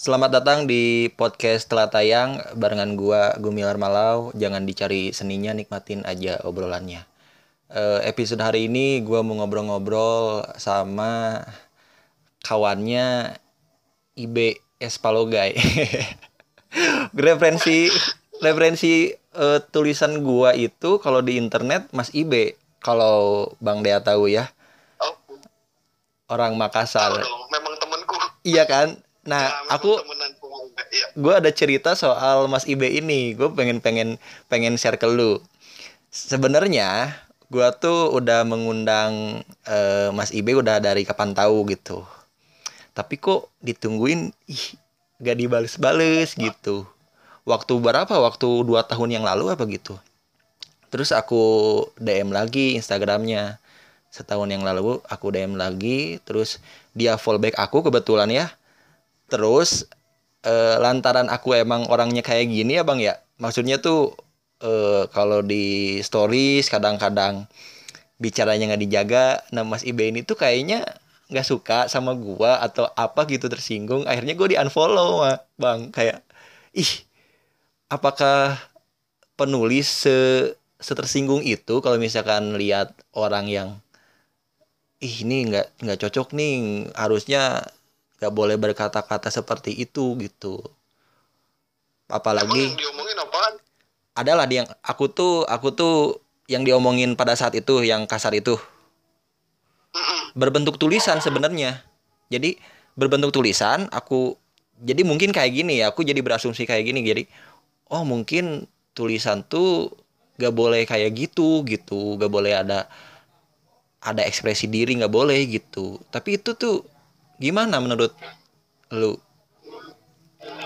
Selamat datang di podcast telah tayang barengan gua Gumilar Malau. Jangan dicari seninya, nikmatin aja obrolannya. Eh, episode hari ini gua mau ngobrol-ngobrol sama kawannya IB Espalogai. referensi referensi eh, tulisan gua itu kalau di internet Mas IB. Kalau Bang Dea tahu ya, Oh, orang Makassar. tahu dong, memang temanku. Iya kan? Nah, Ya, memang aku. Iya. gue ada cerita soal Mas Ibe ini. Gue pengen pengen pengen share ke lu. Sebenarnya gue tuh udah mengundang eh, Mas Ibe udah dari kapan tahu gitu. Tapi kok ditungguin ih gak dibales-bales gitu. Waktu berapa? Waktu dua tahun yang lalu apa gitu. Terus aku DM lagi Instagramnya setahun yang lalu aku DM lagi terus dia fallback aku kebetulan ya terus eh, lantaran aku emang orangnya kayak gini ya bang ya? Maksudnya tuh eh, kalau di stories kadang-kadang bicaranya nggak dijaga nah mas Ibe ini tuh kayaknya nggak suka sama gua atau apa gitu tersinggung. Akhirnya gue di unfollow mah bang. Kayak ih apakah penulis se setersinggung itu kalau misalkan lihat orang yang ih ini nggak nggak cocok nih harusnya nggak boleh berkata-kata seperti itu gitu. Apalagi adalah yang aku tuh aku tuh yang diomongin pada saat itu yang kasar itu. Berbentuk tulisan sebenarnya. Jadi berbentuk tulisan aku jadi mungkin kayak gini ya aku jadi berasumsi kayak gini. Jadi oh mungkin tulisan tuh gak boleh kayak gitu gitu. Gak boleh ada ada ekspresi diri nggak boleh gitu. Tapi itu tuh gimana menurut lu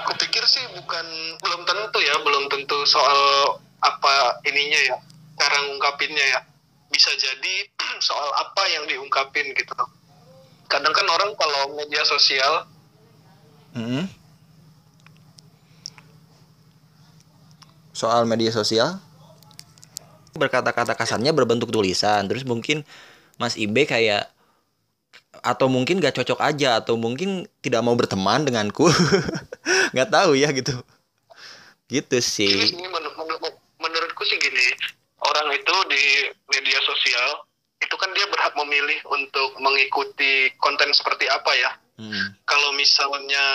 Kupikir sih bukan belum tentu ya, belum tentu soal apa ininya ya, cara ngungkapinnya ya. Bisa jadi soal apa yang diungkapin gitu. Kadang kan orang kalau media sosial Mm-mm. soal media sosial berkata-kata kasarnya berbentuk tulisan terus mungkin Mas Ibe kayak atau mungkin gak cocok aja atau mungkin tidak mau berteman denganku nggak tahu ya gitu gitu sih men- menurutku sih gini, orang itu di media sosial itu kan dia berhak memilih untuk mengikuti konten seperti apa ya. Hmm. Kalau misalnya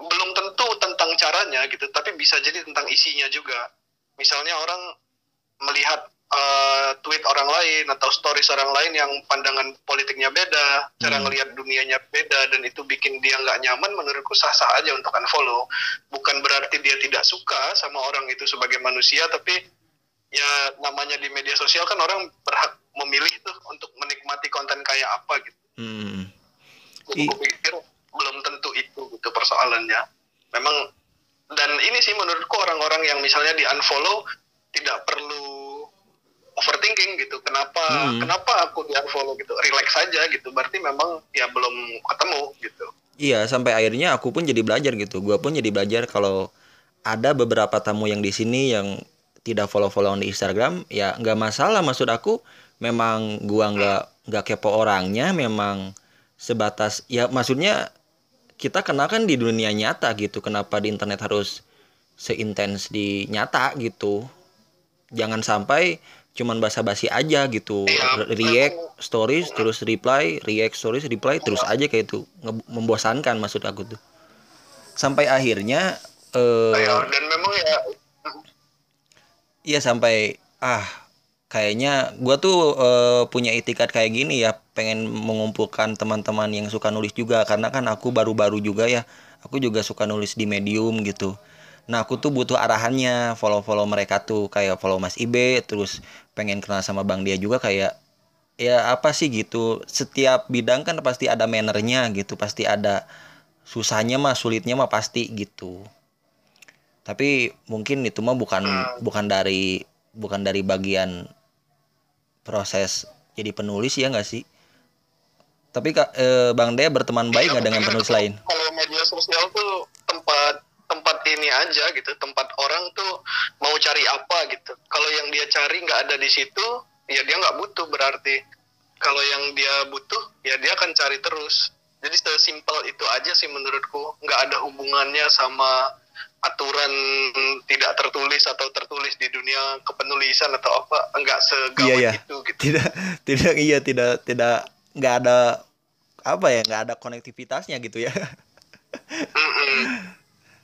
belum tentu tentang caranya gitu, tapi bisa jadi tentang isinya juga. Misalnya orang melihat eh, tweet orang lain atau stories orang lain yang pandangan politiknya beda, cara Hmm. ngelihat dunianya beda dan itu bikin dia nggak nyaman, menurutku sah-sah aja untuk unfollow. Bukan berarti dia tidak suka sama orang itu sebagai manusia, tapi ya namanya di media sosial kan orang berhak memilih tuh untuk menikmati konten kayak apa gitu. Hmm. Gue pikir belum tentu itu gitu persoalannya. Memang dan ini sih menurutku orang-orang yang misalnya di unfollow tidak perlu overthinking gitu. Kenapa Hmm. kenapa aku di unfollow gitu? Relax saja gitu. Berarti memang ya belum ketemu gitu. Iya, sampai akhirnya aku pun jadi belajar gitu. Gua pun jadi belajar kalau ada beberapa tamu yang di sini yang tidak follow-follow di Instagram, ya nggak masalah. Maksud aku, memang gua nggak nggak kepo orangnya, memang sebatas ya maksudnya kita kenal kan di dunia nyata gitu. Kenapa di internet harus seintens di nyata gitu? Jangan sampai cuman basa-basi aja gitu. Iya, React stories terus reply, react stories reply terus aja kayak itu. Membosankan maksud aku tuh. Sampai akhirnya eh Ya, dan memang ya Iya sampai ah kayaknya gua tuh eh, punya itikat kayak gini ya pengen mengumpulkan teman-teman yang suka nulis juga karena kan aku baru-baru juga ya aku juga suka nulis di medium gitu nah aku tuh butuh arahannya follow-follow mereka tuh kayak follow Mas Ibe terus pengen kenal sama Bang dia juga kayak ya apa sih gitu setiap bidang kan pasti ada mannernya gitu pasti ada susahnya mah sulitnya mah pasti gitu. Tapi mungkin itu mah bukan bukan dari bukan dari bagian proses jadi penulis ya nggak sih? Tapi kak eh, bang Dea berteman baik nggak dengan penulis lain? Kalau media sosial tuh tempat tempat ini aja gitu. Tempat orang tuh mau cari apa gitu. Kalau yang dia cari nggak ada di situ ya dia nggak butuh berarti. Kalau yang dia butuh ya dia akan cari terus. Jadi sesimpel itu aja sih menurutku. Nggak ada hubungannya sama aturan tidak tertulis atau tertulis di dunia kepenulisan atau apa. Enggak segawat Iya, iya. itu gitu. Tidak tidak iya tidak tidak nggak ada apa ya nggak ada konektivitasnya gitu ya. Mm-mm.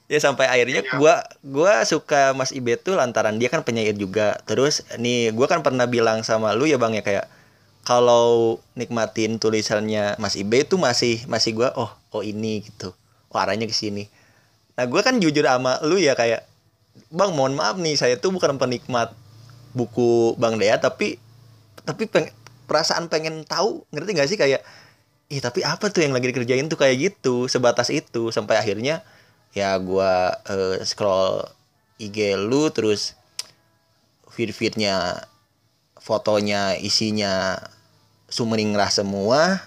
Ya sampai akhirnya Iya. gua gua suka Mas Ibe tuh lantaran dia kan penyair juga. Terus nih gua kan pernah bilang sama lu ya bang ya kayak kalau nikmatin tulisannya Mas Ibe itu masih masih gua oh oh ini gitu. Oh arahnya ke sini. Nah gua kan jujur sama lu ya kayak bang mohon maaf nih saya tuh bukan penikmat buku Bang Dea tapi tapi peng- perasaan pengen tahu ngerti gak sih kayak ih tapi apa tuh yang lagi dikerjain tuh kayak gitu sebatas itu. Sampai akhirnya ya gua eh, scroll IG lu terus feed feednya fotonya isinya sumringah semua.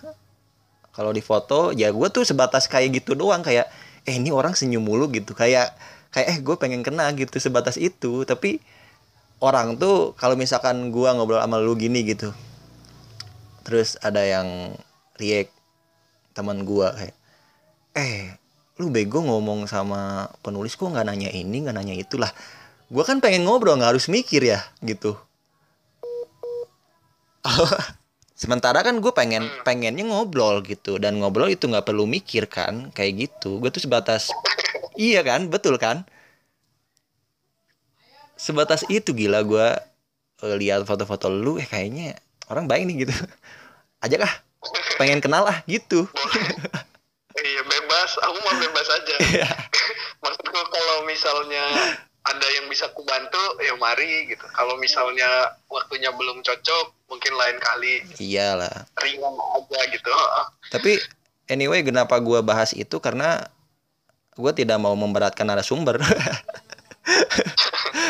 Kalau di foto ya gua tuh sebatas kayak gitu doang kayak eh ini orang senyum mulu gitu. Kayak kayak eh gue pengen kena gitu sebatas itu. Tapi orang tuh kalau misalkan gua ngobrol sama lu gini gitu terus ada yang react teman gua kayak eh lu bego ngomong sama penulis kok nggak nanya ini nggak nanya itulah. Gua kan pengen ngobrol nggak harus mikir ya gitu. Sementara kan gue pengen pengennya ngobrol gitu dan ngobrol itu nggak perlu mikir kan kayak gitu. Gue tuh sebatas iya kan betul kan? Sebatas itu gila gue lihat foto-foto lu eh kayaknya orang baik nih gitu. Aja kah pengen kenal ah gitu bebas. Aku mau bebas aja. Iya. maksudku kalau misalnya ada yang bisa kubantu ya mari gitu. Kalau misalnya waktunya belum cocok mungkin lain kali. Iyalah. Ringan aja gitu. Tapi anyway kenapa gue bahas itu? Karena gue tidak mau memberatkan narasumber.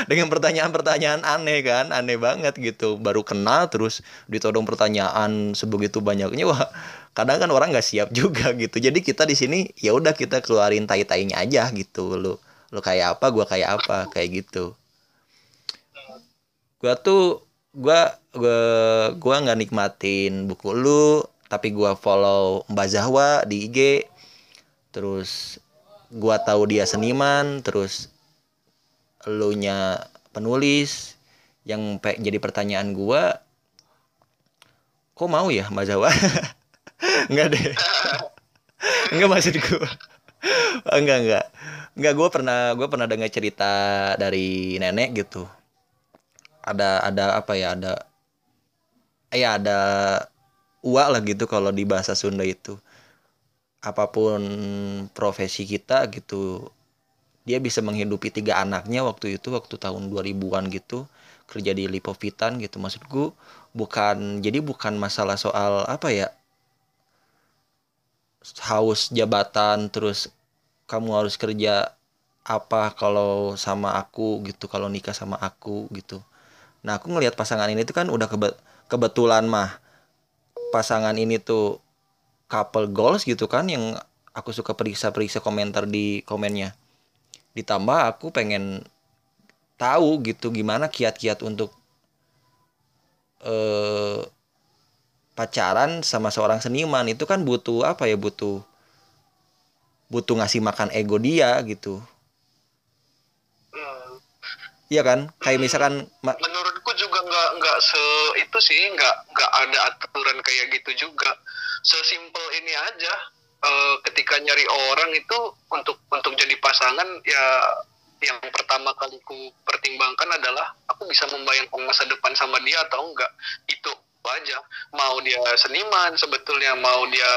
Dengan pertanyaan-pertanyaan aneh kan aneh banget gitu. Baru kenal terus ditodong pertanyaan sebegitu banyaknya. Wah kadang kan orang nggak siap juga gitu. Jadi kita di sini ya udah kita keluarin tai-tainya aja gitu. Lu lu kayak apa gua kayak apa kayak gitu. Gua tuh gua gua gua nggak nikmatin buku lu tapi gua follow Mbak Zahwa di IG terus gua tahu dia seniman terus elunya penulis. Yang jadi pertanyaan gua kok mau ya Mbak Zahwa enggak deh. Enggak maksud gua. Enggak enggak. Enggak gua pernah gua pernah dengar cerita dari nenek gitu. Ada ada apa ya ada ya ada uak lah gitu kalau di bahasa Sunda itu. Apa pun profesi kita gitu dia bisa menghidupi tiga anaknya waktu itu waktu tahun 2000-an gitu kerja di Lipovitan gitu. Maksudku bukan jadi bukan masalah soal apa ya haus jabatan terus kamu harus kerja apa kalau sama aku gitu kalau nikah sama aku gitu. Nah aku ngelihat pasangan ini tuh kan udah kebe- kebetulan mah. Pasangan ini tuh couple goals gitu kan yang aku suka periksa-periksa komentar di komennya. Ditambah aku pengen tahu gitu gimana kiat-kiat untuk eh pacaran sama seorang seniman itu kan butuh apa ya butuh butuh ngasih makan ego dia gitu. Hmm. iya kan? Kayak misalkan ma- menurutku juga nggak nggak se itu sih nggak nggak ada aturan kayak gitu juga. Sesimpel ini aja Eh, ketika nyari orang itu untuk untuk jadi pasangan ya yang pertama kali ku pertimbangkan adalah aku bisa membayangkan masa depan sama dia atau enggak. Itu aja. Mau dia seniman sebetulnya mau dia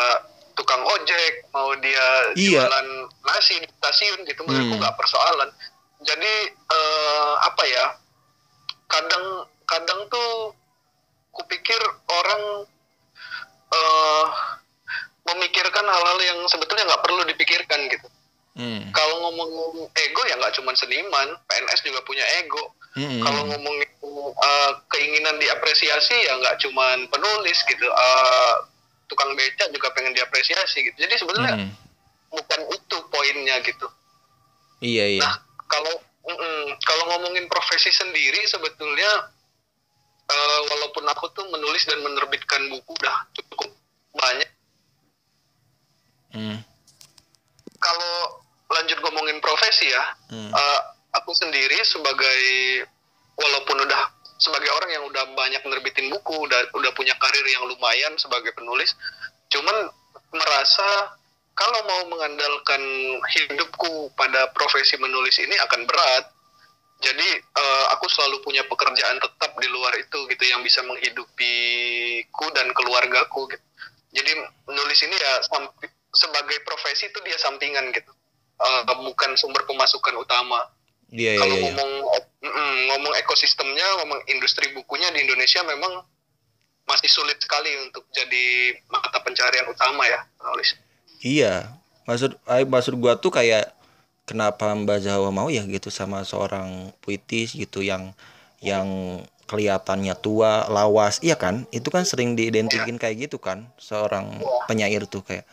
tukang ojek mau dia Iya. jualan nasi di stasiun gitu menurutku Hmm. nggak persoalan. Jadi eh, apa ya kadang kadang tuh kupikir orang eh memikirkan hal-hal yang sebetulnya nggak perlu dipikirkan gitu. Hmm, kalau ngomong ego ya nggak cuma seniman PNS juga punya ego hmm, kalau ngomongin uh, keinginan diapresiasi ya nggak cuman penulis gitu Uh, tukang beca juga pengen diapresiasi gitu jadi sebenarnya hmm. bukan itu poinnya gitu iya iya nah kalau mm-mm, kalau ngomongin profesi sendiri sebetulnya uh, walaupun aku tuh menulis dan menerbitkan buku udah cukup banyak Hmm. Kalau lanjut ngomongin profesi ya, Hmm. eh, aku sendiri sebagai walaupun udah sebagai orang yang udah banyak nerbitin buku, udah udah punya karir yang lumayan sebagai penulis, cuman merasa kalau mau mengandalkan hidupku pada profesi menulis ini akan berat. Jadi eh, aku selalu punya pekerjaan tetap di luar itu gitu yang bisa menghidupiku dan keluargaku gitu. Jadi menulis ini ya sebagai profesi itu dia sampingan gitu. Eh, bukan sumber pemasukan utama. Iya iya Kalau iya. ngomong mm, ngomong ekosistemnya, ngomong industri bukunya di Indonesia memang masih sulit sekali untuk jadi mata pencarian utama ya penulis. Iya. Maksud maksud gua tuh kayak kenapa Mbak Jawa mau ya gitu sama seorang puitis gitu yang yang kelihatannya tua, lawas. Iya kan? Itu kan sering diidentikin kayak gitu kan seorang penyair tuh kayak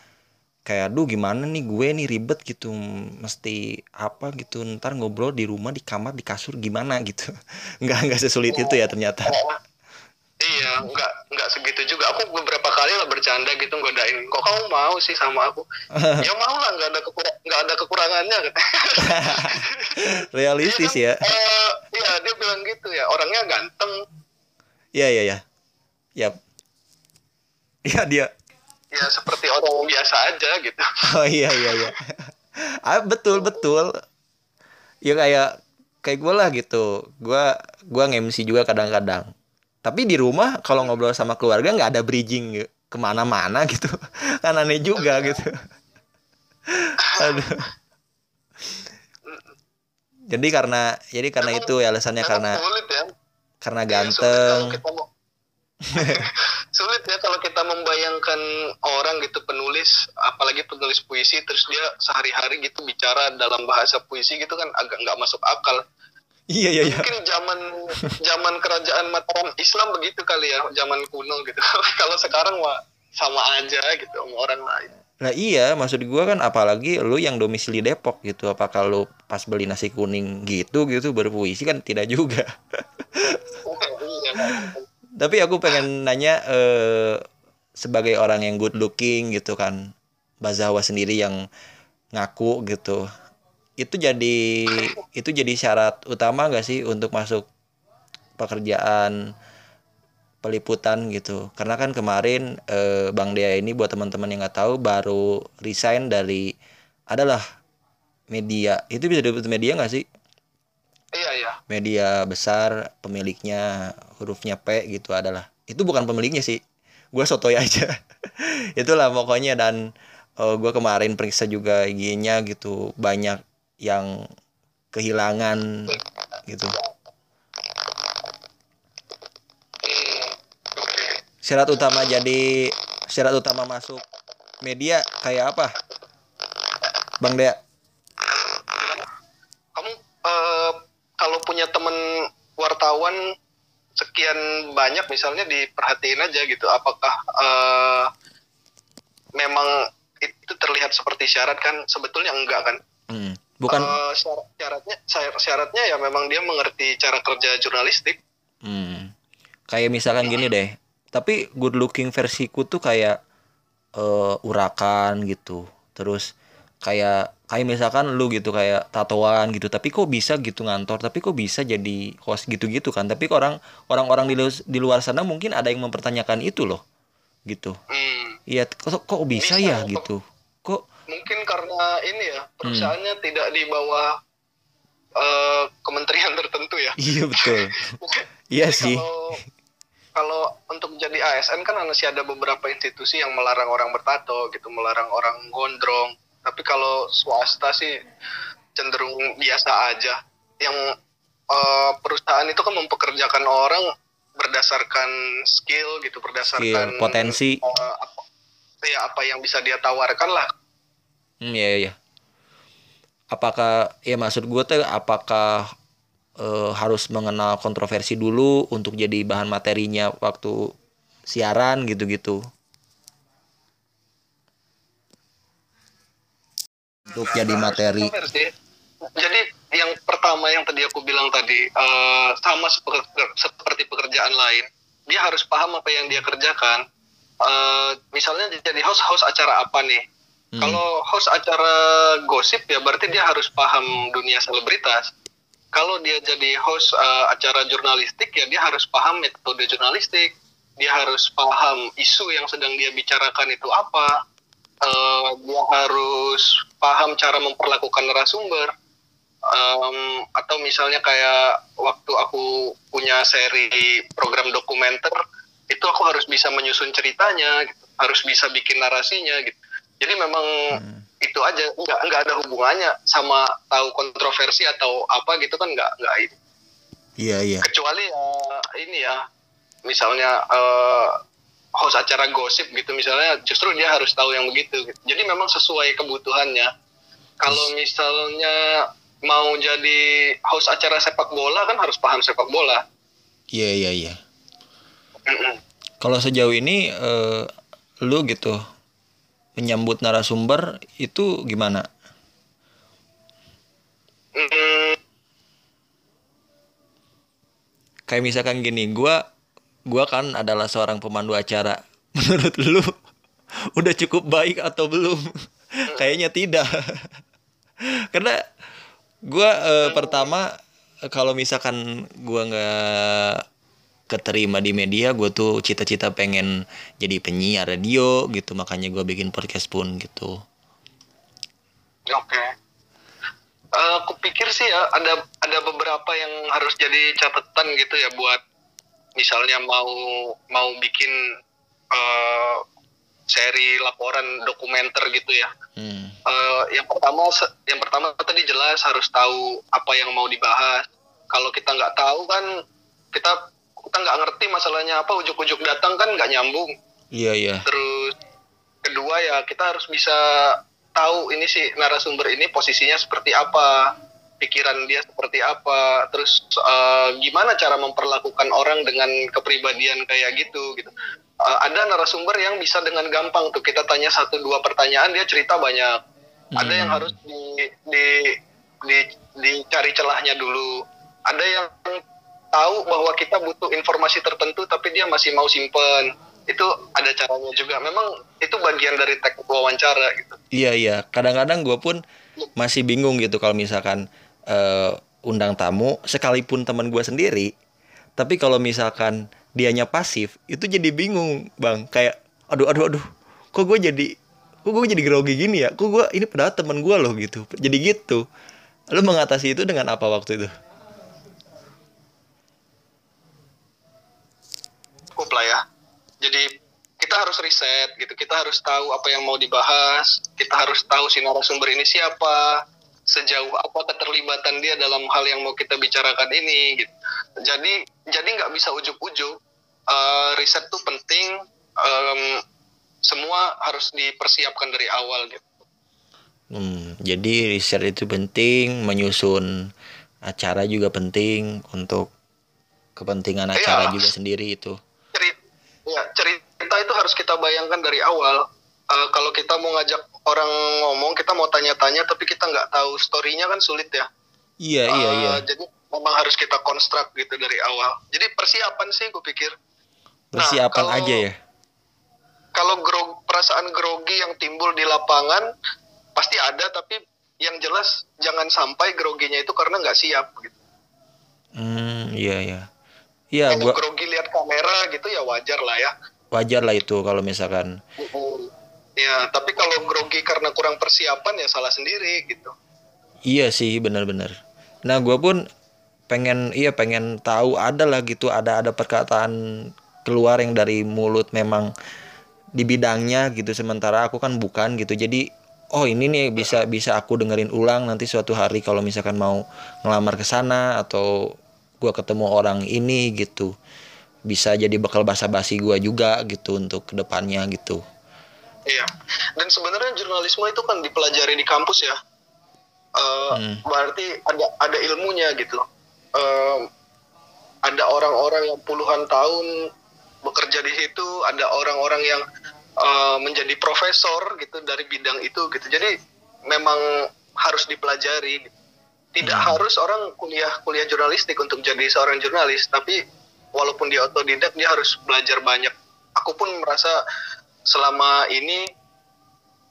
kayak aduh gimana nih gue nih ribet gitu mesti apa gitu ntar ngobrol di rumah di kamar di kasur gimana gitu nggak nggak sesulit itu ya ternyata Iya, nggak nggak segitu juga. Aku beberapa kali lah bercanda gitu godain. Kok kamu mau sih sama aku? ya mau lah, nggak ada kekurang nggak ada kekurangannya. realistis ya Eh, Iya, dia bilang gitu ya. Orangnya ganteng. iya iya iya ya iya dia Ya seperti orang biasa aja gitu. Oh iya iya iya. ah, betul betul. Ya kayak kayak gue lah gitu. Gua gua nge-MC juga kadang-kadang. Tapi di rumah kalau ngobrol sama keluarga nggak ada bridging ke mana-mana gitu. Kan aneh juga gitu. Aduh. Jadi karena jadi karena itu ya alasannya karena ya. karena Iya, sulit ganteng. Kalau sulit ya kalau kita membayangkan orang gitu penulis apalagi penulis puisi terus dia sehari-hari gitu bicara dalam bahasa puisi gitu kan agak nggak masuk akal Iya iya iya. mungkin zaman zaman kerajaan Mataram Islam begitu kali ya zaman kuno gitu kalau sekarang mah sama aja gitu sama orang lain Nah iya, maksud gua kan apalagi lu yang domisili Depok gitu. Apakah lu pas beli nasi kuning gitu gitu berpuisi kan tidak juga. Iya, Tapi aku pengen nanya eh, sebagai orang yang good looking gitu kan, Bazawa sendiri yang ngaku gitu. Itu jadi itu jadi syarat utama gak sih untuk masuk pekerjaan peliputan gitu? Karena kan kemarin eh, Bang Dea ini buat teman-teman yang nggak tahu baru resign dari adalah media. Itu bisa disebut media nggak sih? Iya iya. Media besar pemiliknya hurufnya P gitu adalah. Itu bukan pemiliknya sih. Gue sotoy aja. Itulah pokoknya. Dan gue kemarin periksa juga IG-nya gitu. Banyak yang kehilangan gitu. Syarat utama jadi syarat utama masuk media kayak apa? Bang Dea? Kamu eh, kalau punya temen wartawan sekian banyak misalnya diperhatiin aja gitu apakah eh, memang itu terlihat seperti syarat kan sebetulnya enggak kan Hmm, bukan syarat, syaratnya syarat- syaratnya ya memang dia mengerti cara kerja jurnalistik Hmm. Kayak misalkan gini deh. Tapi good looking versiku tuh kayak eh, urakan gitu. Terus kayak kayak misalkan lu gitu kayak tatoan gitu. Tapi kok bisa gitu ngantor? Tapi kok bisa jadi host gitu-gitu kan? Tapi kok orang orang-orang di, lu- di luar sana mungkin ada yang mempertanyakan itu loh. Gitu. Hmm, Iya, kok, kok bisa, Bisa, ya kok. gitu? Kok mungkin karena ini ya perusahaannya tidak di bawah eh, kementerian tertentu ya iya betul. Iya sih. Kalau kalau untuk jadi ASN kan masih ada beberapa institusi yang melarang orang bertato gitu, melarang orang gondrong. Tapi kalau swasta sih cenderung biasa aja. Yang eh, perusahaan itu kan mempekerjakan orang berdasarkan skill gitu, berdasarkan Skill, potensi. eh, apa, ya apa yang bisa dia tawarkan lah. Hmm, iya iya. Apakah ya maksud gue tuh apakah eh, harus mengenal kontroversi dulu untuk jadi bahan materinya waktu siaran gitu-gitu. Untuk jadi materi. Kontroversi. Jadi yang pertama yang tadi aku bilang tadi eh, sama seperti, pekerjaan lain, dia harus paham apa yang dia kerjakan. Eh, misalnya jadi host host acara apa nih? Hmm. Kalau host acara gosip ya berarti dia harus paham dunia selebritas. Kalau dia jadi host uh, acara jurnalistik ya dia harus paham metode jurnalistik. Dia harus paham isu yang sedang dia bicarakan itu apa. Uh, dia harus paham cara memperlakukan narasumber. Um, atau misalnya kayak waktu aku punya seri program dokumenter itu aku harus bisa menyusun ceritanya, gitu. harus bisa bikin narasinya gitu jadi memang hmm. itu aja nggak nggak ada hubungannya sama tahu kontroversi atau apa gitu kan nggak nggak itu iya iya kecuali ya ini ya misalnya uh, host acara gosip gitu misalnya justru dia harus tahu yang begitu gitu. jadi memang sesuai kebutuhannya. Kalau misalnya mau jadi host acara sepak bola kan harus paham sepak bola. Iya iya iya. Kalau sejauh ini uh, lu gitu menyambut narasumber itu gimana? Kayak misalkan gini, gua gua kan adalah seorang pemandu acara. Menurut lu udah cukup baik atau belum? Kayaknya tidak. Karena gua eh, pertama kalau misalkan gua nggak keterima di media gue tuh cita-cita pengen jadi penyiar radio gitu makanya gue bikin podcast pun gitu oke okay. uh, eh, aku pikir sih ya ada ada beberapa yang harus jadi catatan gitu ya buat misalnya mau mau bikin uh, seri laporan dokumenter gitu ya. Hmm. uh, yang pertama yang pertama tadi jelas harus tahu apa yang mau dibahas. Kalau kita nggak tahu kan kita kita nggak ngerti masalahnya apa ujuk-ujuk datang kan nggak nyambung. Iya iya. Terus kedua ya kita harus bisa tahu ini sih narasumber ini posisinya seperti apa pikiran dia seperti apa terus uh, gimana cara memperlakukan orang dengan kepribadian kayak gitu gitu. Uh, ada narasumber yang bisa dengan gampang tuh kita tanya satu dua pertanyaan dia cerita banyak. Hmm. ada yang hmm. harus di, di di dicari celahnya dulu. Ada yang tahu bahwa kita butuh informasi tertentu tapi dia masih mau simpen. Itu ada caranya juga. Memang itu bagian dari teknik wawancara gitu. Iya iya. Kadang-kadang gue pun masih bingung gitu kalau misalkan uh, undang tamu sekalipun teman gue sendiri. Tapi kalau misalkan dianya pasif itu jadi bingung bang. Kayak aduh aduh aduh kok gue jadi kok gue jadi grogi gini ya? Kok gue ini padahal teman gue loh gitu. Jadi gitu. Lo mengatasi itu dengan apa waktu itu? Cukup lah ya. Jadi kita harus riset gitu. Kita harus tahu apa yang mau dibahas. Kita harus tahu si narasumber ini siapa sejauh apa keterlibatan dia dalam hal yang mau kita bicarakan ini gitu. Jadi jadi nggak bisa ujuk-ujuk uh, riset tuh penting um, semua harus dipersiapkan dari awal gitu. Hmm, jadi riset itu penting, menyusun acara juga penting untuk kepentingan acara ya, juga sendiri itu. Ya cerita itu harus kita bayangkan dari awal. Uh, kalau kita mau ngajak orang ngomong kita mau tanya-tanya tapi kita nggak tahu storynya kan sulit ya. Iya uh, iya iya. jadi memang harus kita konstruk gitu dari awal. Jadi persiapan sih gue pikir. Persiapan nah, kalau, aja ya? Kalau grog, perasaan grogi yang timbul di lapangan pasti ada tapi yang jelas jangan sampai groginya itu karena nggak siap gitu. Hmm iya iya. Iya, gua grogi lihat kamera gitu ya wajar lah ya. Wajar lah itu kalau misalkan. Ya, tapi kalau grogi karena kurang persiapan ya salah sendiri gitu. Iya sih, benar-benar. Nah, gue pun pengen iya pengen tahu ada lah gitu ada ada perkataan keluar yang dari mulut memang di bidangnya gitu sementara aku kan bukan gitu jadi oh ini nih bisa bisa aku dengerin ulang nanti suatu hari kalau misalkan mau ngelamar ke sana atau gue ketemu orang ini gitu bisa jadi bekal basa-basi gue juga gitu untuk ke depannya gitu iya. Dan sebenarnya jurnalisme itu kan dipelajari di kampus ya. Uh, hmm. berarti ada ada ilmunya gitu. Uh, ada orang-orang yang puluhan tahun bekerja di situ ada orang-orang yang uh, menjadi profesor gitu dari bidang itu gitu. Jadi memang harus dipelajari. Gitu tidak hmm. harus orang kuliah kuliah jurnalistik untuk jadi seorang jurnalis tapi walaupun dia otodidak dia harus belajar banyak. Aku pun merasa selama ini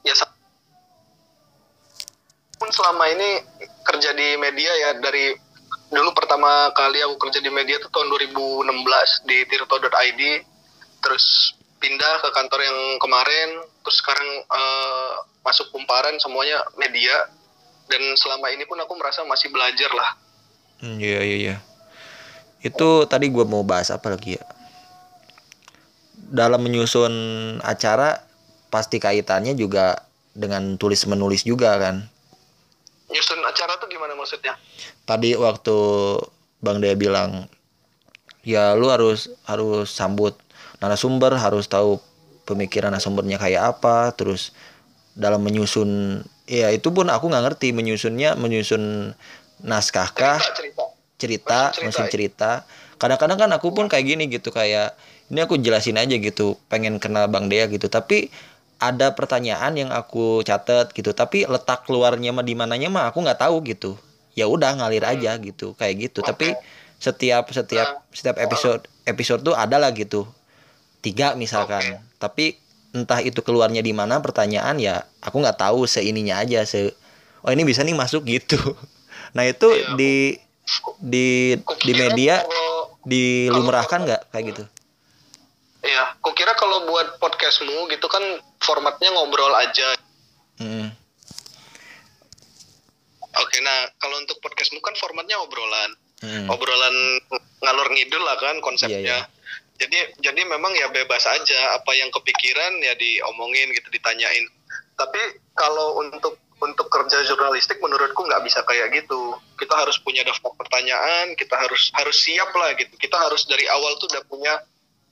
ya kan selama ini kerja di media ya dari dulu pertama kali aku kerja di media tuh tahun 2016 di tirto.id terus pindah ke kantor yang kemarin terus sekarang eh, masuk kumparan semuanya media dan selama ini pun aku merasa masih belajar lah Hmm, iya iya iya. Itu tadi gua mau bahas apa lagi ya? Dalam menyusun acara pasti kaitannya juga dengan tulis menulis juga kan. nyusun acara tuh gimana maksudnya Tadi waktu Bang Dea bilang ya lu harus harus sambut narasumber, harus tahu pemikiran narasumbernya kayak apa, terus dalam menyusun ya itu pun aku nggak ngerti menyusunnya menyusun naskah kah cerita cerita cerita, Menyusun cerita, ya. cerita. Kadang-kadang kan aku pun kayak gini gitu kayak ini aku jelasin aja gitu, pengen kenal Bang Dea gitu. Tapi ada pertanyaan yang aku catat gitu, tapi letak keluarnya mah di mananya mah aku nggak tahu gitu. Ya udah ngalir aja gitu, kayak gitu. Tapi setiap setiap setiap episode episode tuh ada lah gitu. Tiga misalkan. Tapi entah itu keluarnya di mana pertanyaan ya aku nggak tahu seininya aja se oh ini bisa nih masuk gitu. Nah itu Iya, di di di media dilumrahkan nggak kayak gitu? Iya, kukira kalau buat podcastmu gitu kan formatnya ngobrol aja. Hmm. Oke, nah kalau untuk podcastmu kan formatnya obrolan, Hmm. obrolan ngalor ngidul lah kan konsepnya. Iya, iya. Jadi jadi memang ya bebas aja apa yang kepikiran ya diomongin gitu ditanyain. Tapi kalau untuk untuk kerja jurnalistik menurutku nggak bisa kayak gitu. Kita harus punya daftar pertanyaan, kita harus harus siap lah gitu. Kita harus dari awal tuh udah punya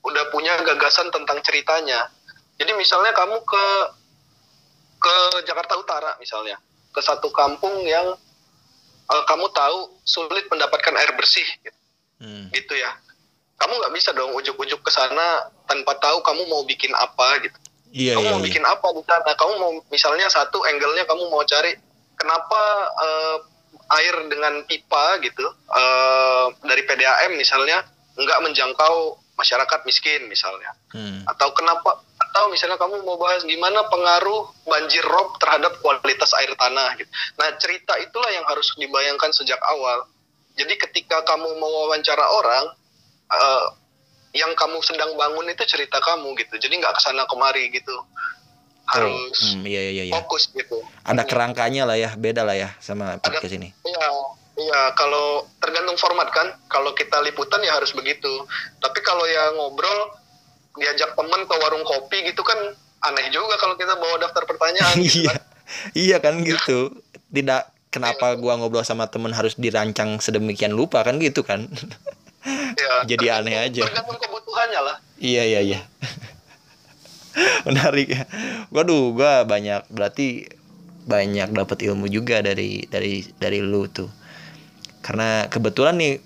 udah punya gagasan tentang ceritanya. Jadi misalnya kamu ke ke Jakarta Utara misalnya, ke satu kampung yang eh, kamu tahu sulit mendapatkan air bersih gitu, Hmm. gitu ya. Kamu nggak bisa dong ujuk-ujuk ke sana tanpa tahu kamu mau bikin apa gitu Iya kamu iya. mau iya. bikin apa di sana kamu mau misalnya satu angle-nya kamu mau cari kenapa eh, air dengan pipa gitu eh, dari PDAM misalnya nggak menjangkau masyarakat miskin misalnya Hmm. atau kenapa atau misalnya kamu mau bahas gimana pengaruh banjir rob terhadap kualitas air tanah gitu. Nah, cerita itulah yang harus dibayangkan sejak awal. Jadi ketika kamu mau wawancara orang eh, yang kamu sedang bangun itu cerita kamu gitu. Jadi nggak ke sana kemari gitu. Harus Hmm, iya iya iya. fokus gitu. Ada kerangkanya lah ya, beda lah ya sama podcast ini. Iya, iya. Kalau tergantung format kan. Kalau kita liputan ya harus begitu. Tapi kalau yang ngobrol, diajak temen ke warung kopi gitu kan aneh juga kalau kita bawa daftar pertanyaan. gitu Iya. kan. Iya kan gitu. Tidak kenapa gua ngobrol sama temen harus dirancang sedemikian lupa kan gitu kan. Iya, Jadi aneh aja. Tergantung kebutuhannya lah. iya iya iya. Menarik ya. Waduh, gua banyak berarti banyak dapat ilmu juga dari dari dari lu tuh. Karena kebetulan nih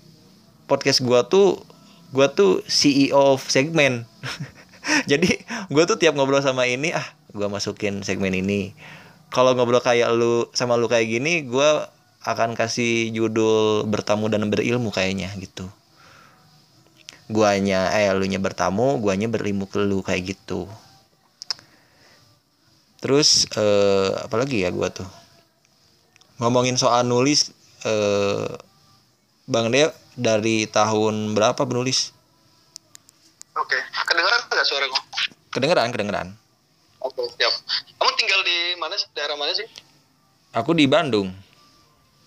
podcast gua tuh gua tuh CEO of segmen. Jadi gua tuh tiap ngobrol sama ini ah gua masukin segmen ini. Kalau ngobrol kayak lu sama lu kayak gini gua akan kasih judul bertamu dan berilmu kayaknya gitu. Guanya eh lu nya bertamu, guanya berilmu ke lu kayak gitu. Terus eh apalagi ya gua tuh. Ngomongin soal nulis eh Bang Dea dari tahun berapa menulis? Oke, kedengeran nggak suara gue? Kedengeran, kedengeran. Oke, siap. Kamu tinggal di mana? Daerah mana sih? Aku di Bandung,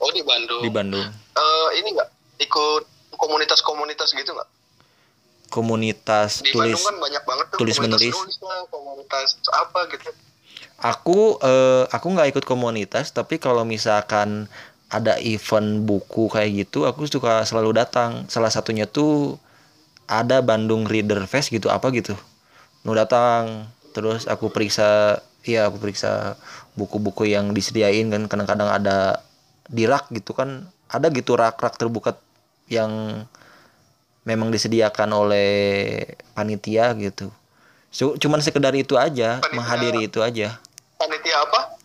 Oh di Bandung. di Bandung. Eh, ini nggak ikut komunitas-komunitas gitu nggak? Komunitas Di tulis. Bandung kan banyak banget tuh tulis komunitas menulis. lah, komunitas apa gitu. Aku eh aku nggak ikut komunitas, tapi kalau misalkan ada event buku kayak gitu, aku suka selalu datang. Salah satunya tuh ada Bandung Reader Fest gitu apa gitu. Nu datang, terus aku periksa, iya aku periksa buku-buku yang disediain kan kadang-kadang ada di rak gitu kan, ada gitu rak-rak terbuka yang memang disediakan oleh panitia gitu. Cu- Cuman sekedar itu aja, Panitia- menghadiri itu aja. Panitia apa?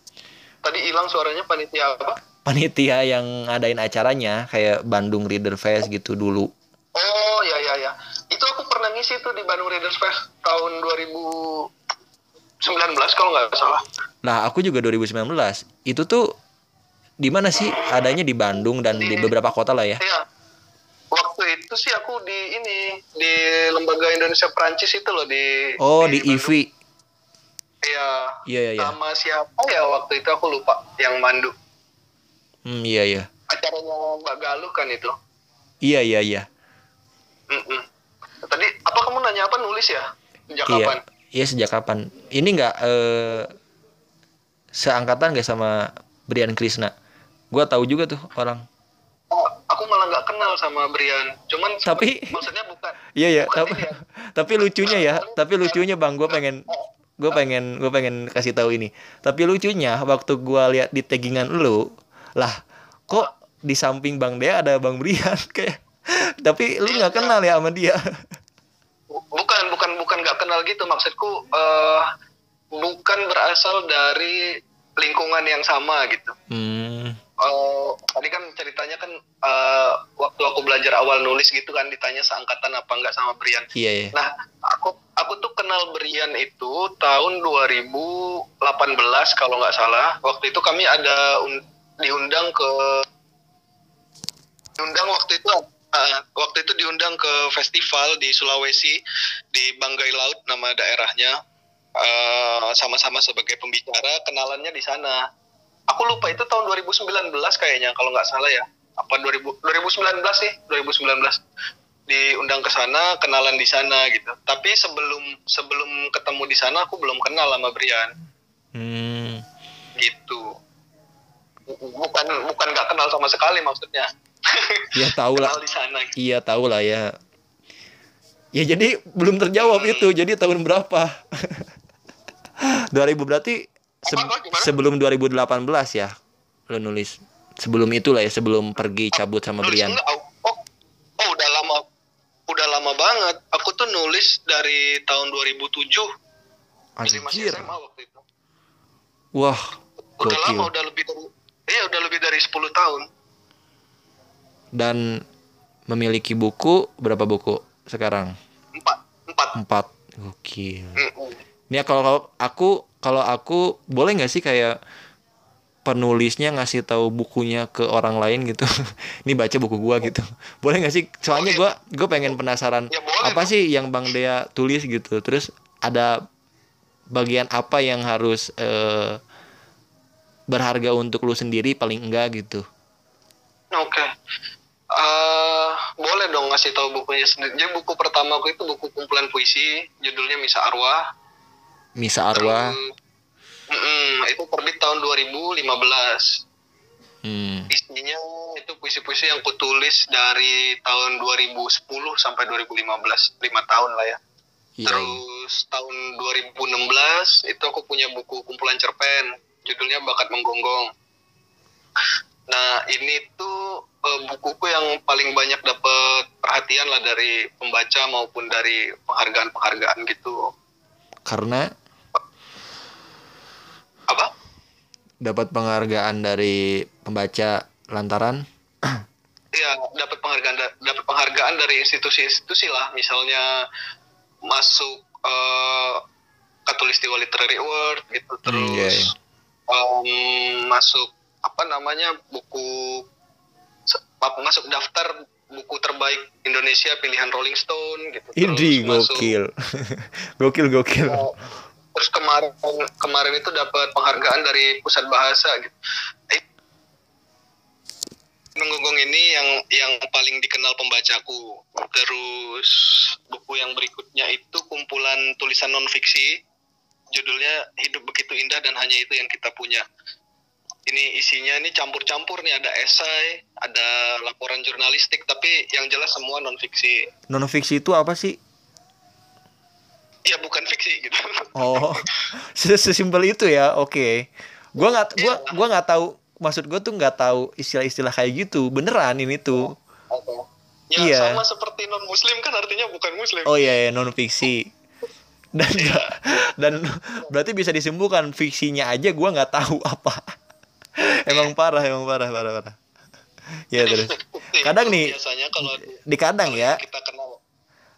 Tadi hilang suaranya panitia apa? panitia yang ngadain acaranya kayak Bandung Reader Fest gitu dulu. Oh ya ya ya. Itu aku pernah ngisi tuh di Bandung Readers Fest tahun 2019 kalau nggak salah. Nah, aku juga 2019. Itu tuh di mana sih adanya di Bandung dan di beberapa kota lah ya Iya. Itu sih aku di ini di lembaga Indonesia Prancis itu loh di oh di Bandung. IVI Iya. iya iya iya Sama siapa ya waktu itu aku lupa yang mandu. hmm, iya iya Acaranya Mbak Galuh kan itu. iya iya iya Mm-mm. Tadi apa kamu nanya apa nulis ya? Sejak iya kapan? iya sejak kapan ini nggak eh, seangkatan gak sama Brian Krishna gua tahu juga tuh orang Oh, aku malah nggak kenal sama Brian. Cuman Tapi- maksudnya bukan. iya ya Bukan tapi ya. tapi lucunya ya tapi lucunya bang gue pengen gue pengen gue pengen kasih tahu ini tapi lucunya waktu gua lihat di taggingan lu lah kok di samping bang Dea ada bang Brian kayak tapi lu nggak kenal ya sama dia Bukan, bukan, bukan nggak kenal gitu. Maksudku eh bukan berasal dari lingkungan yang sama gitu. hmm Eh, tadi kan ceritanya kan eh, waktu aku belajar awal nulis gitu kan ditanya seangkatan apa enggak sama Brian. iya ya Nah, aku aku tuh kenal Brian itu tahun 2018 kalau nggak salah. Waktu itu kami ada un- diundang ke diundang waktu itu eh, waktu itu diundang ke festival di Sulawesi di Banggai Laut nama daerahnya sama-sama sebagai pembicara kenalannya di sana. Aku lupa itu tahun 2019 kayaknya kalau nggak salah ya. Apa 2000 2019 sih, 2019 diundang ke sana, kenalan di sana gitu. Tapi sebelum sebelum ketemu di sana aku belum kenal sama Brian hmm gitu. Bukan bukan nggak kenal sama sekali maksudnya. ya tahu lah kenal di sana. Gitu. iya tahu lah ya ya jadi belum terjawab itu jadi tahun berapa 2000 berarti se- sebelum 2018 ya lu nulis sebelum itu lah ya sebelum pergi cabut sama Nulis Brian? Oh, oh, oh, udah lama udah lama banget. Aku tuh nulis dari tahun 2007. Jadi masih anjir SMA waktu itu. wah Udah gokil lama, udah lebih dari Iya, udah lebih dari 10 tahun. dan memiliki buku berapa buku sekarang Empat, empat. empat gokil Mm-mm. Ini ya kalau aku kalau aku boleh nggak sih kayak penulisnya ngasih tahu bukunya ke orang lain gitu. Ini baca buku gua gitu. Boleh nggak sih? Soalnya gua gue pengen penasaran Ya, apa sih yang Bang Dea tulis gitu. Terus ada bagian apa yang harus eh, berharga untuk lu sendiri paling enggak gitu. Oke. Eh, boleh dong ngasih tahu bukunya sendiri. Jadi buku pertama aku itu buku kumpulan puisi, judulnya Misa Arwah. Misa Arwah. Terus, mm-mm, itu terbit tahun 2015. Hmm. Isinya itu puisi-puisi yang kutulis dari tahun 2010 sampai 2015, lima tahun lah ya. Iya. Terus tahun 2016 itu aku punya buku kumpulan cerpen, judulnya Bakat Menggonggong. Nah ini tuh eh, bukuku yang paling banyak dapat perhatian lah dari pembaca maupun dari penghargaan-penghargaan gitu. Karena Apa? Dapat penghargaan dari pembaca lantaran Iya, dapat penghargaan da- dapat penghargaan dari institusi-institusi lah, misalnya masuk eh, Katulistiwa Literary Award gitu, Hmm, terus iya, iya. em, masuk apa namanya buku masuk daftar buku terbaik Indonesia pilihan Rolling Stone gitu. Ini gokil. gokil gokil. Oh, terus kemarin kemarin itu dapat penghargaan dari pusat bahasa gitu. Eh, Menggonggong ini yang yang paling dikenal pembacaku. Terus buku yang berikutnya itu kumpulan tulisan non fiksi. Judulnya Hidup Begitu Indah dan Hanya Itu Yang Kita Punya. Ini isinya ini campur-campur nih ada esai, ada laporan jurnalistik, tapi yang jelas semua non fiksi. Non fiksi itu apa sih? Ya bukan fiksi gitu. Oh, ses- sesimpel itu ya. Oke. Gua nggak gua Iya. gua nggak tahu maksud gua tuh nggak tau istilah-istilah kayak gitu. Beneran ini tuh. Ya Iya. sama seperti non muslim kan artinya bukan muslim. Oh iya, iya non fiksi. Dan dan berarti bisa disembuhkan fiksinya aja gua nggak tahu apa. emang parah, emang parah, parah, parah. Ya terus. Iya, Kadang nih biasanya kalau di kadang ya kita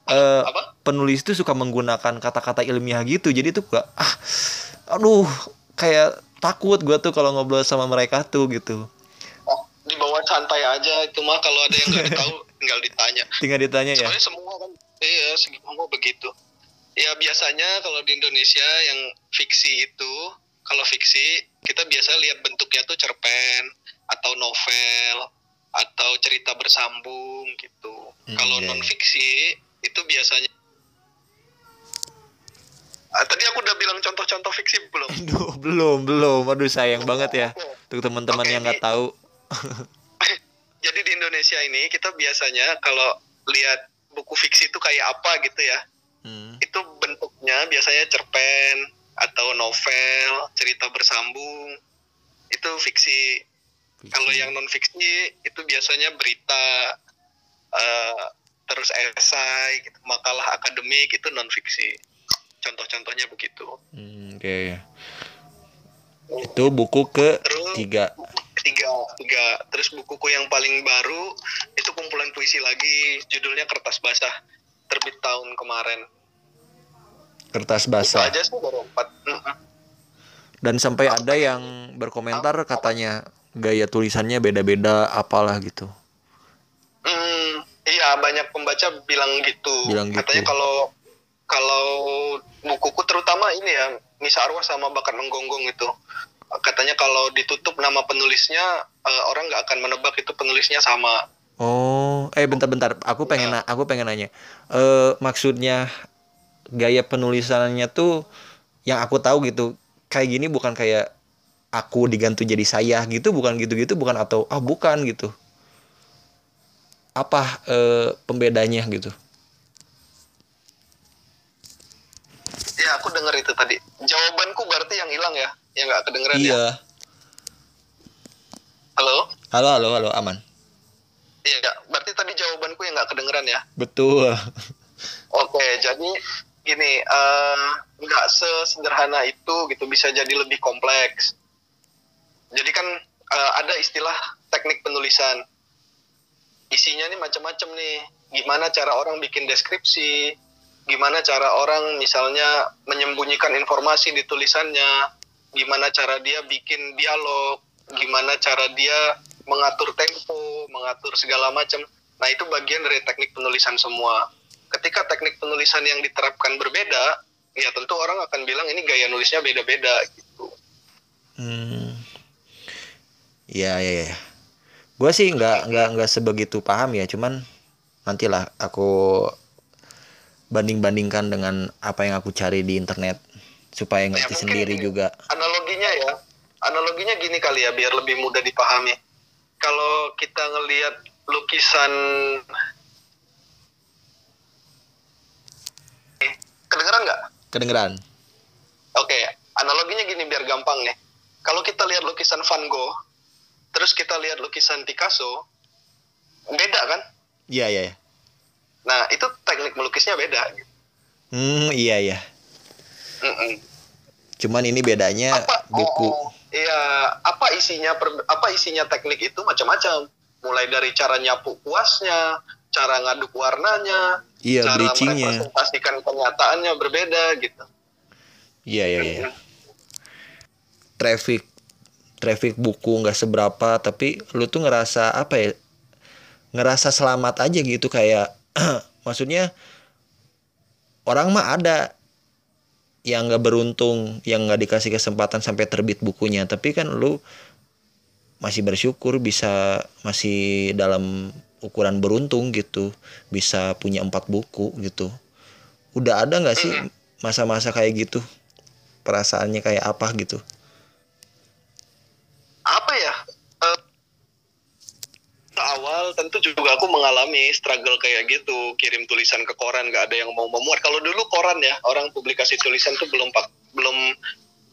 apa? penulis tuh suka menggunakan kata-kata ilmiah gitu. Jadi tuh gua ah aduh kayak takut gua tuh kalau ngobrol sama mereka tuh gitu. Santai aja. Itu mah kalau ada yang nggak tahu tinggal ditanya. Tinggal ditanya ya? Sebenarnya semua kan iya semua begitu. Ya biasanya kalau di Indonesia yang fiksi itu kalau fiksi kita biasa lihat bentuknya tuh cerpen atau novel atau cerita bersambung gitu. Hmm, kalau iya, non iya. fiksi itu biasanya. Ah, tadi aku udah bilang contoh-contoh fiksi belum? Aduh, belum belum. Aduh sayang banget ya. Untuk teman-teman yang nggak tahu. Jadi di Indonesia ini kita biasanya kalau lihat buku fiksi itu kayak apa gitu ya. Hmm. itu bentuknya biasanya cerpen atau novel cerita bersambung. Itu fiksi. Kalau yang non fiksi itu biasanya berita eh, terus esai gitu, makalah akademik itu non fiksi contoh-contohnya begitu. Hmm, oke. Itu buku ke Terus- tiga tiga tiga terus bukuku yang paling baru itu kumpulan puisi lagi. Judulnya kertas basah terbit tahun kemarin. Kertas basah. aja sih baru empat. Dan sampai ada yang berkomentar katanya gaya tulisannya beda-beda apalah gitu. Hmm, iya banyak pembaca bilang gitu. Bilang gitu. Katanya kalau kalau bukuku terutama ini ya Misa Arwah sama Bakat Menggonggong itu katanya kalau ditutup nama penulisnya eh, orang nggak akan menebak itu penulisnya sama. oh eh bentar-bentar aku pengen na- aku pengen nanya eh maksudnya gaya penulisannya tuh yang aku tahu gitu kayak gini bukan kayak aku diganti jadi saya gitu bukan gitu-gitu bukan atau ah bukan gitu apa eh, pembedanya gitu Ya aku dengar itu tadi. Jawabanku berarti yang hilang ya, yang nggak kedengeran ya. iya Halo. halo halo halo aman Iya, berarti tadi jawabanku yang nggak kedengeran ya. betul Oke, jadi gini, eh, nggak sesederhana itu gitu, bisa jadi lebih kompleks. Jadi kan eh, ada istilah teknik penulisan. Isinya nih macam-macam nih. Gimana cara orang bikin deskripsi, gimana cara orang misalnya menyembunyikan informasi di tulisannya, gimana cara dia bikin dialog, gimana cara dia mengatur tempo, mengatur segala macam. Nah, itu bagian dari teknik penulisan semua ketika teknik penulisan yang diterapkan berbeda, ya tentu orang akan bilang ini gaya nulisnya beda-beda gitu. Hmm. Ya ya ya. Gue sih nggak nggak nggak sebegitu paham ya, cuman nantilah aku banding-bandingkan dengan apa yang aku cari di internet supaya ngerti mungkin sendiri gini. juga. Analoginya ya, analoginya gini kali ya biar lebih mudah dipahami. Kalau kita ngelihat lukisan Eh, kedengeran nggak? Kedengeran? Oke, analoginya gini biar gampang nih. Kalau kita lihat lukisan Van Gogh, terus kita lihat lukisan Picasso, beda kan? Iya iya. iya. Nah, itu teknik melukisnya beda. Hmm iya iya. Cuman ini bedanya Apa? buku. Oh, iya, apa isinya? per- apa isinya teknik itu macam-macam. Mulai dari cara nyapu kuasnya, cara ngaduk warnanya, Iya cara merepresentasikan kenyataannya berbeda gitu. Iya iya iya. Traffic traffic buku nggak seberapa tapi lu tuh ngerasa apa ya? Ngerasa selamat aja gitu kayak maksudnya orang mah ada yang nggak beruntung yang nggak dikasih kesempatan sampai terbit bukunya tapi kan lu masih bersyukur bisa masih dalam ukuran beruntung gitu bisa punya empat buku gitu. Udah ada nggak sih masa-masa kayak gitu? Perasaannya kayak apa gitu Apa ya? Eh, awal tentu juga aku mengalami struggle kayak gitu kirim tulisan ke koran nggak ada yang mau memuat. Kalau dulu koran ya orang publikasi tulisan tuh belum belum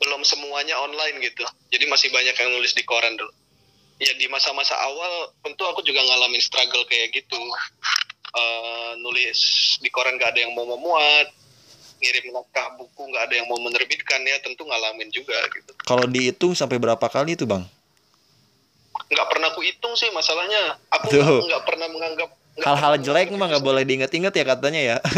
belum semuanya online gitu. Jadi masih banyak yang nulis di koran dulu. Ya di masa-masa awal tentu aku juga ngalamin struggle kayak gitu. Eh, nulis di koran nggak ada yang mau memuat ngirim naskah buku nggak ada yang mau menerbitkan ya tentu ngalamin juga gitu. Kalau dihitung sampai berapa kali itu bang nggak pernah aku hitung sih masalahnya. Aku Tuh. nggak- nggak pernah menganggap nggak hal-hal jelek mah nggak boleh diinget-inget ya katanya ya.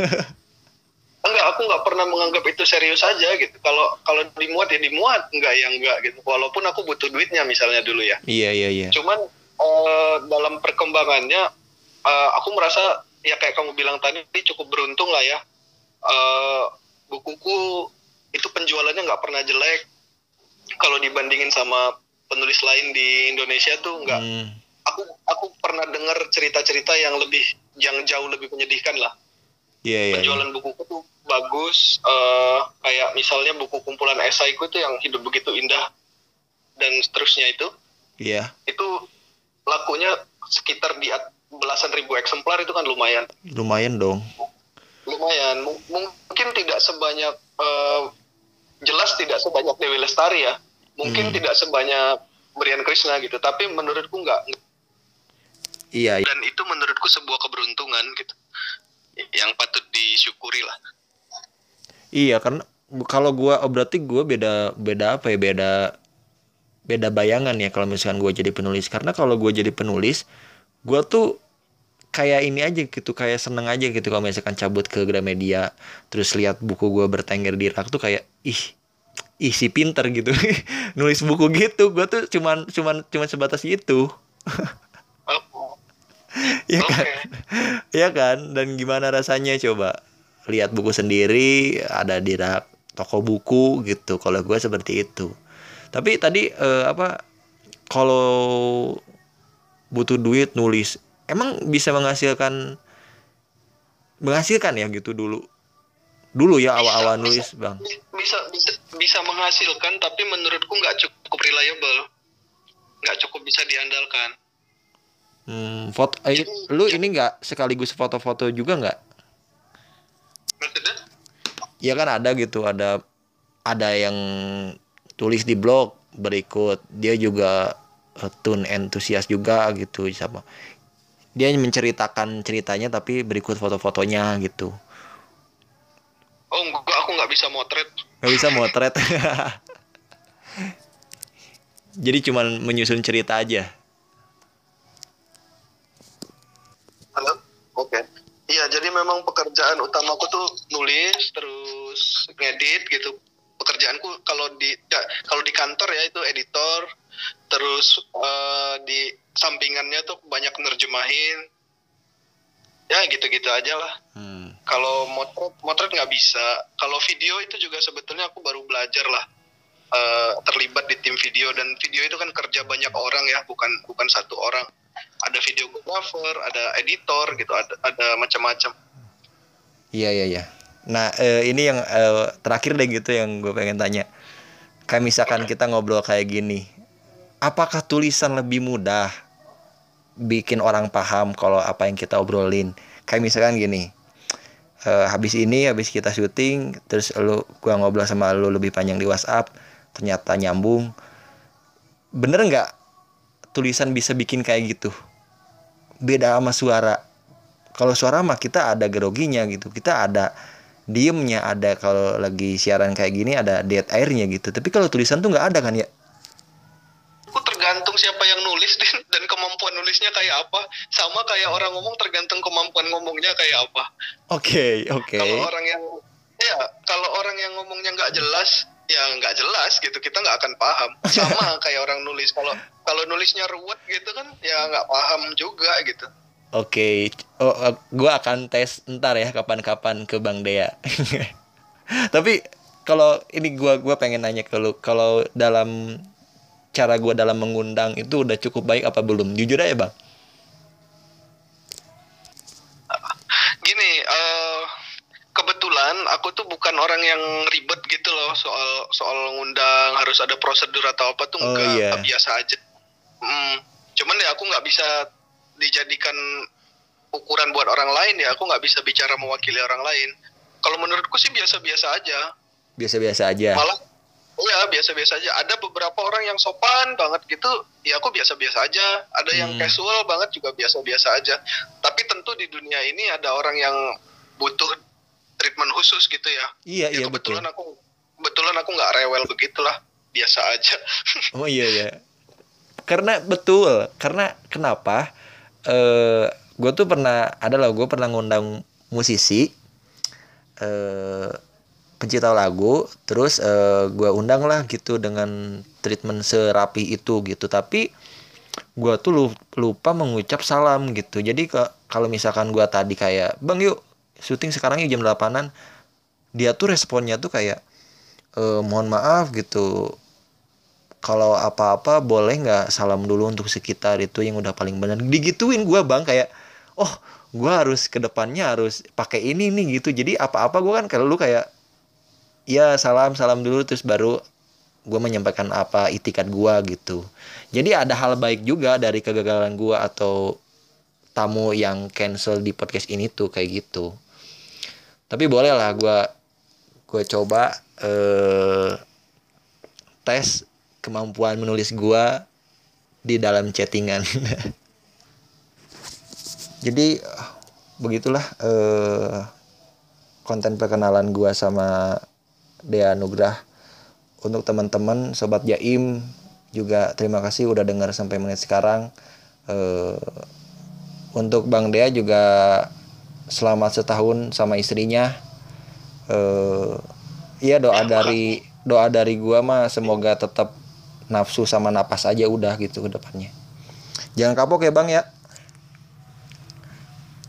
Enggak aku nggak pernah menganggap itu serius aja gitu. Kalau kalau dimuat ya dimuat. Enggak ya enggak gitu. Walaupun aku butuh duitnya misalnya dulu ya. Iya iya iya. Cuman uh, dalam perkembangannya uh, aku merasa ya kayak kamu bilang tadi cukup beruntung lah ya. Uh, bukuku itu penjualannya nggak pernah jelek. Kalau dibandingin sama penulis lain di Indonesia tuh nggak hmm. aku aku pernah dengar cerita-cerita yang lebih yang jauh lebih menyedihkan lah yeah, yeah, penjualan yeah. bukuku tuh bagus uh, kayak misalnya buku kumpulan esaiku itu yang hidup begitu indah dan seterusnya itu iya yeah. itu lakunya sekitar di belasan ribu eksemplar itu kan lumayan lumayan dong lumayan M mungkin tidak sebanyak uh, jelas tidak sebanyak Dewi Lestari ya mungkin hmm. tidak sebanyak Brian Krishna gitu tapi menurutku enggak iya, iya. Dan itu menurutku sebuah keberuntungan gitu yang patut disyukuri lah. Iya kan kalau gua oh berarti gua beda beda apa ya beda beda bayangan ya kalau misalkan gua jadi penulis. Karena kalau gua jadi penulis gua tuh kayak ini aja gitu kayak seneng aja gitu kalau misalkan cabut ke Gramedia terus lihat buku gue bertengger di rak tuh kayak ih ih si pinter gitu. Nulis buku gitu. Gue tuh cuman cuman cuman sebatas itu. Ya kan? Ya kan? Dan gimana rasanya coba? Lihat buku sendiri ada di rak toko buku gitu. Kalau gue seperti itu. Tapi tadi eh, apa kalau butuh duit nulis emang bisa menghasilkan menghasilkan ya gitu dulu dulu ya awal-awal nulis bang. Bisa bisa bisa menghasilkan tapi menurutku nggak cukup reliable. Nggak cukup bisa diandalkan. Hmm, foto eh, lu ini nggak sekaligus foto-foto juga nggak? Iya kan ada gitu ada ada yang tulis di blog berikut dia juga uh, tune entusias juga gitu sama. Dia menceritakan ceritanya tapi berikut foto-fotonya gitu oh enggak aku nggak bisa motret. Nggak bisa motret. Jadi cuman menyusun cerita aja. Halo? Oke. Okay. iya jadi memang pekerjaan utamaku tuh nulis terus ngedit gitu. Pekerjaanku kalau di ya, kalau di kantor ya itu editor terus uh, di sampingannya tuh banyak nerjemahin ya gitu-gitu aja lah. Hmm. kalau motret motret nggak bisa. Kalau video itu juga sebetulnya aku baru belajar lah. Uh, terlibat di tim video. Dan video itu kan kerja banyak orang ya bukan bukan satu orang. Ada videographer ada editor gitu ada ada macam-macam. Iya iya iya. Nah uh, ini yang uh, terakhir deh gitu yang gue pengen tanya. Kayak misalkan kita ngobrol kayak gini apakah tulisan lebih mudah bikin orang paham kalau apa yang kita obrolin. Kayak misalkan gini uh, habis ini habis kita syuting terus lu gua ngobrol sama lu lebih panjang di WhatsApp ternyata nyambung. Bener nggak tulisan bisa bikin kayak gitu? Beda sama suara. Kalau suara mah kita ada geroginya gitu kita ada diemnya ada kalau lagi siaran kayak gini ada dead airnya gitu. Tapi kalau tulisan tuh nggak ada kan ya aku tergantung siapa yang nulis dan kemampuan nulisnya kayak apa. Sama kayak orang ngomong tergantung kemampuan ngomongnya kayak apa. Oke okay, oke. Okay. kalau orang yang ya kalau orang yang ngomongnya nggak jelas ya nggak jelas gitu. Kita nggak akan paham. Sama kayak orang nulis. Kalau kalau nulisnya ruwet gitu kan ya nggak paham juga gitu. Oke, okay. oh, uh, gue akan tes ntar ya kapan-kapan ke Bang Dea. Tapi kalau ini gue gua pengen nanya ke lu, kalau dalam cara gue dalam mengundang itu udah cukup baik apa belum? Jujur aja bang. Gini uh, kebetulan aku tuh bukan orang yang ribet gitu loh soal soal ngundang harus ada prosedur atau apa tuh oh, enggak iya. biasa aja. Hmm, cuman ya aku nggak bisa dijadikan ukuran buat orang lain ya aku nggak bisa bicara mewakili orang lain. Kalau menurutku sih biasa-biasa aja. Biasa-biasa aja. Malah Iya biasa-biasa aja. Ada beberapa orang yang sopan banget gitu, ya aku biasa-biasa aja. Ada yang hmm. casual banget juga biasa-biasa aja. Tapi tentu di dunia ini ada orang yang butuh treatment khusus gitu ya. Iya ya, iya kebetulan betul. aku kebetulan aku nggak rewel begitulah, biasa aja. oh iya iya. Karena betul, karena kenapa? Eh, gue tuh pernah ada loh, gue pernah ngundang musisi. Eh pencipta lagu terus uh, eh, gue undang lah gitu dengan treatment serapi itu gitu. Tapi gua tuh lupa mengucap salam gitu. Jadi ke kalau misalkan gua tadi kayak bang yuk syuting sekarang yuk jam 8an dia tuh responnya tuh kayak e, mohon maaf gitu. Kalau apa-apa boleh nggak salam dulu untuk sekitar itu yang udah paling benar? Digituin gua bang kayak oh gua harus ke depannya harus pakai ini nih gitu. Jadi apa-apa gua kan kalau lu kayak ya salam salam dulu terus baru gue menyampaikan apa itikat gue gitu. Jadi ada hal baik juga dari kegagalan gue atau tamu yang cancel di podcast ini tuh kayak gitu. Tapi boleh lah gue gue coba eh, tes kemampuan menulis gue di dalam chattingan. Jadi begitulah eh, konten perkenalan gue sama Dea Nugrah. Untuk teman-teman sobat Jaim juga terima kasih udah dengar sampai menit sekarang. Uh, untuk Bang Dea juga selamat setahun sama istrinya. Uh, iya doa dari doa dari gua mah semoga tetap nafsu sama napas aja udah gitu ke depannya. Jangan kapok ya Bang ya